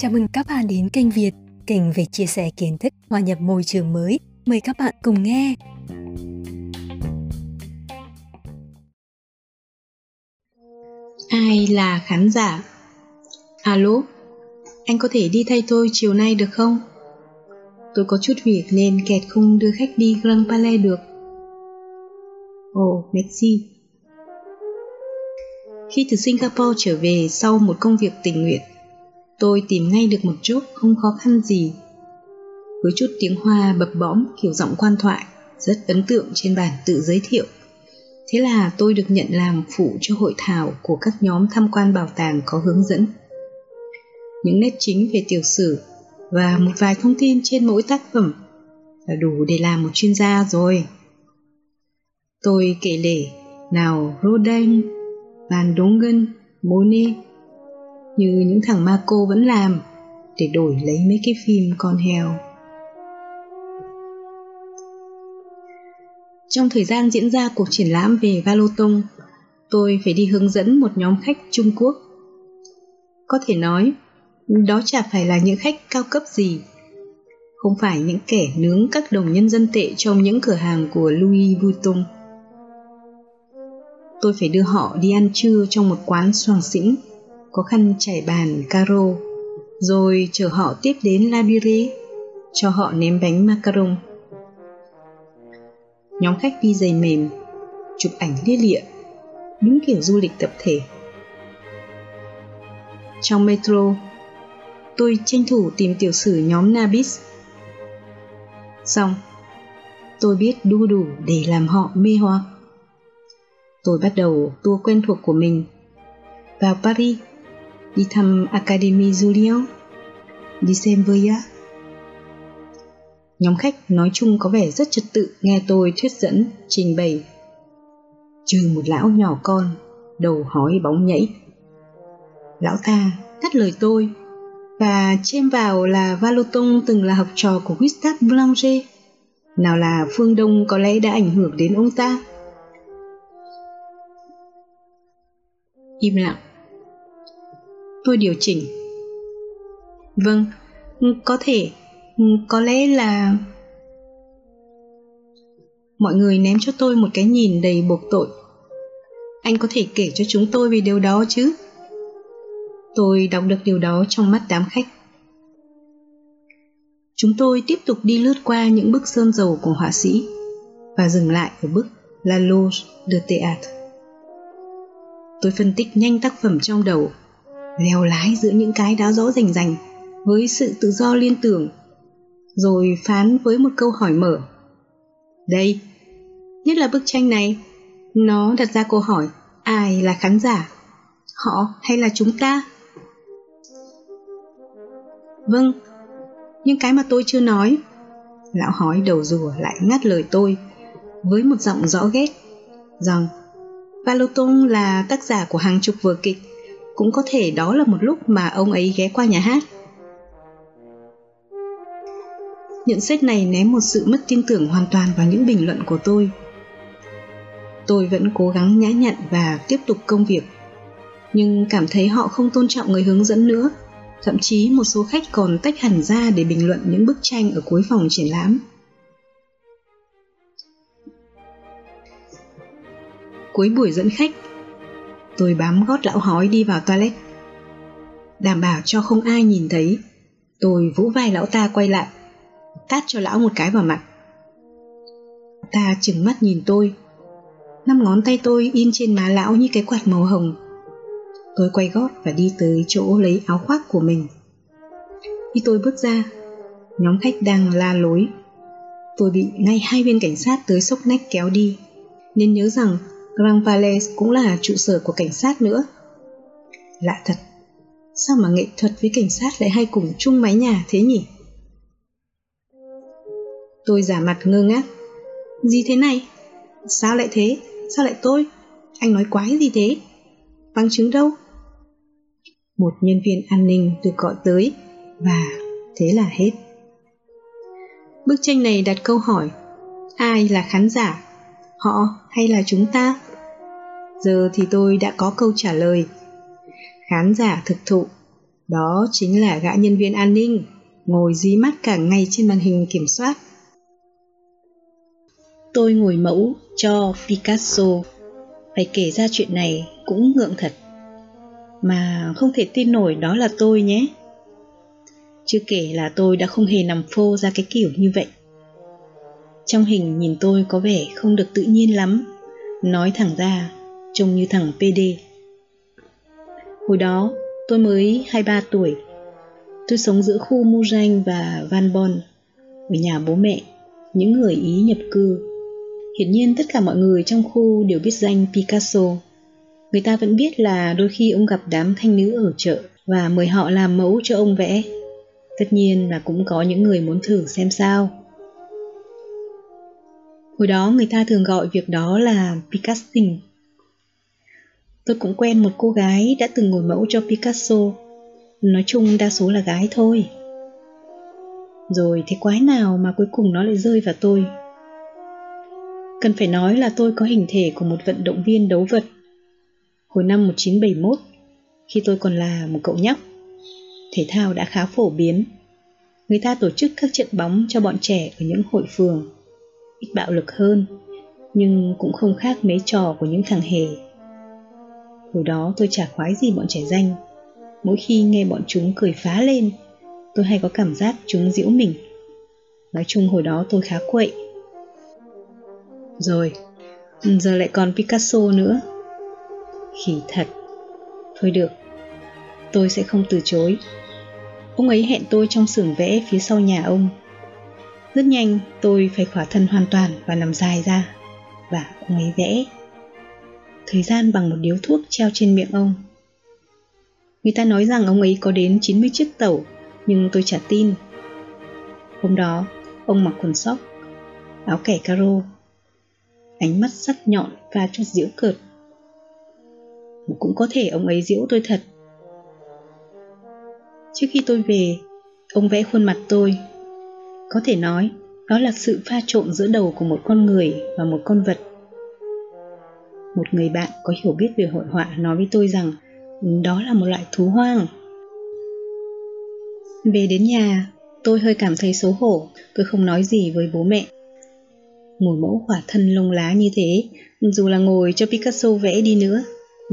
Chào mừng các bạn đến kênh Việt, kênh về chia sẻ kiến thức hòa nhập môi trường mới. Mời các bạn cùng nghe. Ai là khán giả? Alo, anh có thể đi thay tôi chiều nay được không? Tôi có chút việc nên kẹt không đưa khách đi Grand Palais được. Ồ, oh, merci. Khi từ Singapore trở về sau một công việc tình nguyện, tôi tìm ngay được một chút không khó khăn gì. Với chút tiếng Hoa bập bõm kiểu giọng quan thoại, rất ấn tượng trên bản tự giới thiệu. Thế là tôi được nhận làm phụ cho hội thảo của các nhóm tham quan bảo tàng có hướng dẫn. Những nét chính về tiểu sử và một vài thông tin trên mỗi tác phẩm là đủ để làm một chuyên gia rồi. Tôi kể lể nào Rodin, Van Dongen, Monet như những thằng ma cô vẫn làm để đổi lấy mấy cái phim con heo. Trong thời gian diễn ra cuộc triển lãm về Valotong, tôi phải đi hướng dẫn một nhóm khách Trung Quốc. Có thể nói, đó chả phải là những khách cao cấp gì, không phải những kẻ nướng các đồng nhân dân tệ trong những cửa hàng của Louis Vuitton. Tôi phải đưa họ đi ăn trưa trong một quán soàng xĩnh, có khăn trải bàn caro, rồi chở họ tiếp đến Labiri cho họ ném bánh macaron. Nhóm khách đi giày mềm, chụp ảnh lia lịa, đúng kiểu du lịch tập thể. Trong metro, tôi tranh thủ tìm tiểu sử nhóm Nabis. Xong, tôi biết đu đủ để làm họ mê hoặc. Tôi bắt đầu tour quen thuộc của mình. Vào Paris, đi thăm Académie Julian, đi xem Voya. Nhóm khách nói chung có vẻ rất trật tự nghe tôi thuyết dẫn, trình bày. Trừ một lão nhỏ con, đầu hói bóng nhảy. Lão ta cắt lời tôi và chêm vào là Valoton từng là học trò của Gustave Boulanger. Nào là phương Đông có lẽ đã ảnh hưởng đến ông ta. Im lặng. Tôi điều chỉnh. Vâng, có thể, có lẽ là... Mọi người ném cho tôi một cái nhìn đầy buộc tội. Anh có thể kể cho chúng tôi về điều đó chứ? Tôi đọc được điều đó trong mắt đám khách. Chúng tôi tiếp tục đi lướt qua những bức sơn dầu của họa sĩ và dừng lại ở bức La Loge de Théâtre. Tôi phân tích nhanh tác phẩm trong đầu, leo lái giữa những cái đá rõ rành rành với sự tự do liên tưởng, rồi phán với một câu hỏi mở. Đây, nhất là bức tranh này, nó đặt ra câu hỏi ai là khán giả, họ hay là chúng ta? Vâng, nhưng cái mà tôi chưa nói. Lão hói đầu rùa lại ngắt lời tôi với một giọng rõ ghét rằng Valoton là tác giả của hàng chục vở kịch, cũng có thể đó là một lúc mà ông ấy ghé qua nhà hát. Nhận xét này ném một sự mất tin tưởng hoàn toàn vào những bình luận của tôi. Tôi vẫn cố gắng nhã nhặn và tiếp tục công việc, nhưng cảm thấy họ không tôn trọng người hướng dẫn nữa Thậm chí một số khách còn tách hẳn ra để bình luận những bức tranh ở cuối phòng triển lãm. Cuối buổi dẫn khách, tôi bám gót lão hói đi vào toilet. Đảm bảo cho không ai nhìn thấy, tôi vỗ vai lão ta quay lại, tát cho lão một cái vào mặt. Ta chừng mắt nhìn tôi, năm ngón tay tôi in trên má lão như cái quạt màu hồng Tôi quay gót và đi tới chỗ lấy áo khoác của mình. Khi tôi bước ra, nhóm khách đang la lối. Tôi bị ngay hai viên cảnh sát tới sốc nách kéo đi, nên nhớ rằng Grand Palais cũng là trụ sở của cảnh sát nữa. Lạ thật, sao mà nghệ thuật với cảnh sát lại hay cùng chung mái nhà thế nhỉ? Tôi giả mặt ngơ ngác. Gì thế này? Sao lại thế? Sao lại tôi? Anh nói quái gì thế? Bằng chứng đâu? Một nhân viên an ninh được gọi tới và thế là hết. Bức tranh này đặt câu hỏi ai là khán giả, họ hay là chúng ta? Giờ thì tôi đã có câu trả lời. Khán giả thực thụ Đó chính là gã nhân viên an ninh, ngồi dí mắt cả ngày trên màn hình kiểm soát. Tôi ngồi mẫu cho Picasso. Phải kể ra chuyện này cũng ngượng thật. Mà không thể tin nổi đó là tôi nhé. Chưa kể là tôi đã không hề nằm phô ra cái kiểu như vậy. Trong hình nhìn tôi có vẻ không được tự nhiên lắm. Nói thẳng ra, trông như thằng PD. Hồi đó, tôi mới 23 tuổi. Tôi sống giữa khu Mujang và Van Bon, ở nhà bố mẹ, những người Ý nhập cư. Hiển nhiên tất cả mọi người trong khu đều biết danh Picasso. Người ta vẫn biết là đôi khi ông gặp đám thanh nữ ở chợ và mời họ làm mẫu cho ông vẽ. Tất nhiên là cũng có những người muốn thử xem sao. Hồi đó người ta thường gọi việc đó là picasting. Tôi cũng quen một cô gái đã từng ngồi mẫu cho Picasso. Nói chung đa số là gái thôi. Rồi thế quái nào mà cuối cùng nó lại rơi vào tôi. Cần phải nói là tôi có hình thể của một vận động viên đấu vật. Hồi năm 1971, khi tôi còn là một cậu nhóc, thể thao đã khá phổ biến. Người ta tổ chức các trận bóng cho bọn trẻ ở những hội phường. Ít bạo lực hơn, nhưng cũng không khác mấy trò của những thằng hề. Hồi đó tôi chả khoái gì bọn trẻ danh. Mỗi khi nghe bọn chúng cười phá lên, tôi hay có cảm giác chúng giễu mình. Nói chung hồi đó tôi khá quậy. Rồi, giờ lại còn Picasso nữa. Khỉ thật. Thôi được, tôi sẽ không từ chối. Ông ấy hẹn tôi trong xưởng vẽ phía sau nhà ông. Rất nhanh tôi phải khỏa thân hoàn toàn và nằm dài ra và ông ấy vẽ. Thời gian bằng một điếu thuốc treo trên miệng ông. Người ta nói rằng ông ấy có đến 90 chiếc tẩu, nhưng tôi chả tin. Hôm đó, ông mặc quần sóc, áo kẻ caro, ánh mắt sắc nhọn và chút diễu cợt. Cũng có thể ông ấy diễu tôi thật Trước khi tôi về, ông vẽ khuôn mặt tôi. Có thể nói, đó là sự pha trộn giữa đầu của một con người và một con vật. Một người bạn có hiểu biết về hội họa nói với tôi rằng đó là một loại thú hoang. Về đến nhà, tôi hơi cảm thấy xấu hổ, tôi không nói gì với bố mẹ. Ngồi mẫu hỏa thân lông lá như thế, dù là ngồi cho Picasso vẽ đi nữa,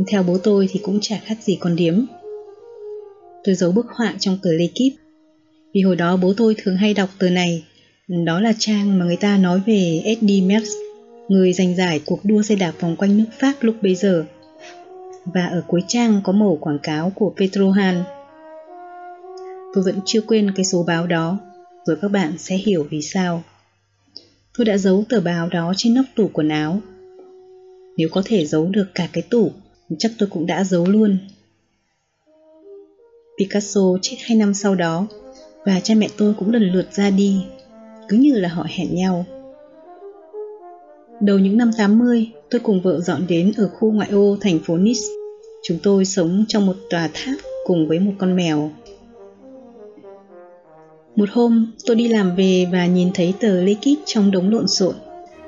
theo bố tôi thì cũng chả khác gì con điếm tôi giấu bức họa trong tờ lê kíp. Vì hồi đó bố tôi thường hay đọc tờ này, đó là trang mà người ta nói về Eddie Merckx, người giành giải cuộc đua xe đạp vòng quanh nước Pháp lúc bấy giờ. Và ở cuối trang có mẩu quảng cáo của Petrohan. Tôi vẫn chưa quên cái số báo đó, rồi các bạn sẽ hiểu vì sao. Tôi đã giấu tờ báo đó trên nóc tủ quần áo. Nếu có thể giấu được cả cái tủ, chắc tôi cũng đã giấu luôn Picasso chết hai năm sau đó và cha mẹ tôi cũng lần lượt ra đi, cứ như là họ hẹn nhau. Đầu những năm 80, tôi cùng vợ dọn đến ở khu ngoại ô thành phố Nice. Chúng tôi sống trong một tòa tháp cùng với một con mèo. Một hôm, tôi đi làm về và nhìn thấy tờ lê kít trong đống lộn xộn.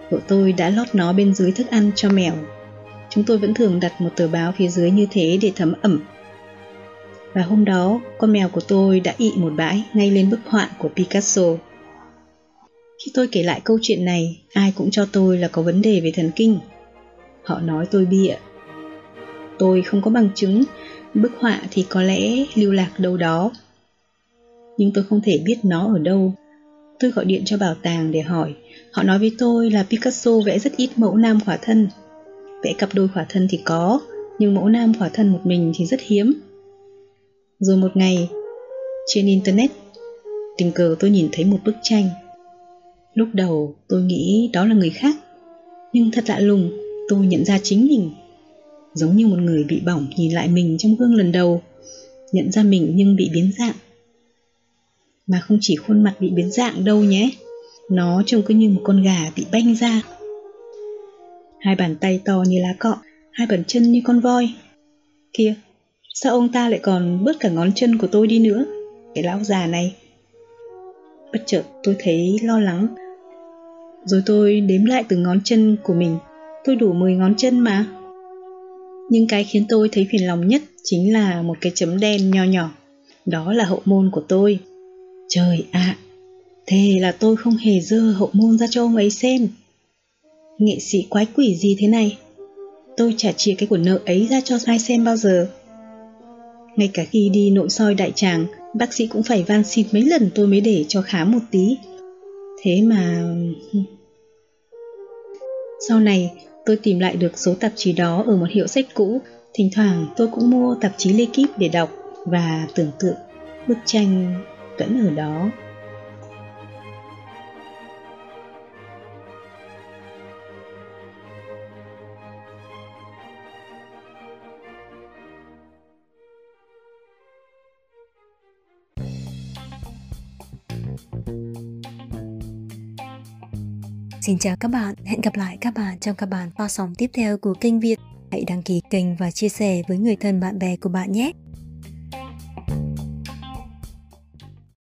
Vợ tôi đã lót nó bên dưới thức ăn cho mèo. Chúng tôi vẫn thường đặt một tờ báo phía dưới như thế để thấm ẩm và hôm đó con mèo của tôi đã ị một bãi ngay lên bức họa của Picasso. Khi tôi kể lại câu chuyện này, ai cũng cho tôi là có vấn đề về thần kinh. Họ nói tôi bịa. Tôi không có bằng chứng, bức họa thì có lẽ lưu lạc đâu đó. Nhưng tôi không thể biết nó ở đâu. Tôi gọi điện cho bảo tàng để hỏi. Họ nói với tôi là Picasso vẽ rất ít mẫu nam khỏa thân. Vẽ cặp đôi khỏa thân thì có, nhưng mẫu nam khỏa thân một mình thì rất hiếm. Rồi một ngày, trên Internet, tình cờ tôi nhìn thấy một bức tranh. Lúc đầu tôi nghĩ đó là người khác, nhưng thật lạ lùng, tôi nhận ra chính mình. Giống như một người bị bỏng nhìn lại mình trong gương lần đầu, nhận ra mình nhưng bị biến dạng. Mà không chỉ khuôn mặt bị biến dạng đâu nhé, nó trông cứ như một con gà bị banh ra. Hai bàn tay to như lá cọ, hai bàn chân như con voi. Kia, Sao ông ta lại còn bớt cả ngón chân của tôi đi nữa Cái lão già này Bất chợt tôi thấy lo lắng Rồi tôi đếm lại từng ngón chân của mình Tôi đủ 10 ngón chân mà Nhưng cái khiến tôi thấy phiền lòng nhất Chính là một cái chấm đen nho nhỏ Đó là hậu môn của tôi. Trời ạ, à, thế là tôi không hề dơ hậu môn ra cho ông ấy xem. Nghệ sĩ quái quỷ gì thế này? Tôi chả chia cái của nợ ấy ra cho ai xem bao giờ. Ngay cả khi đi nội soi đại tràng, bác sĩ cũng phải van xin mấy lần tôi mới để cho khám một tí. Thế mà... Sau này, tôi tìm lại được số tạp chí đó ở một hiệu sách cũ. Thỉnh thoảng tôi cũng mua tạp chí Lê Kíp để đọc và tưởng tượng bức tranh vẫn ở đó. Xin chào các bạn, hẹn gặp lại các bạn trong các bản phát sóng tiếp theo của kênh Việt. Hãy đăng ký kênh và chia sẻ với người thân bạn bè của bạn nhé.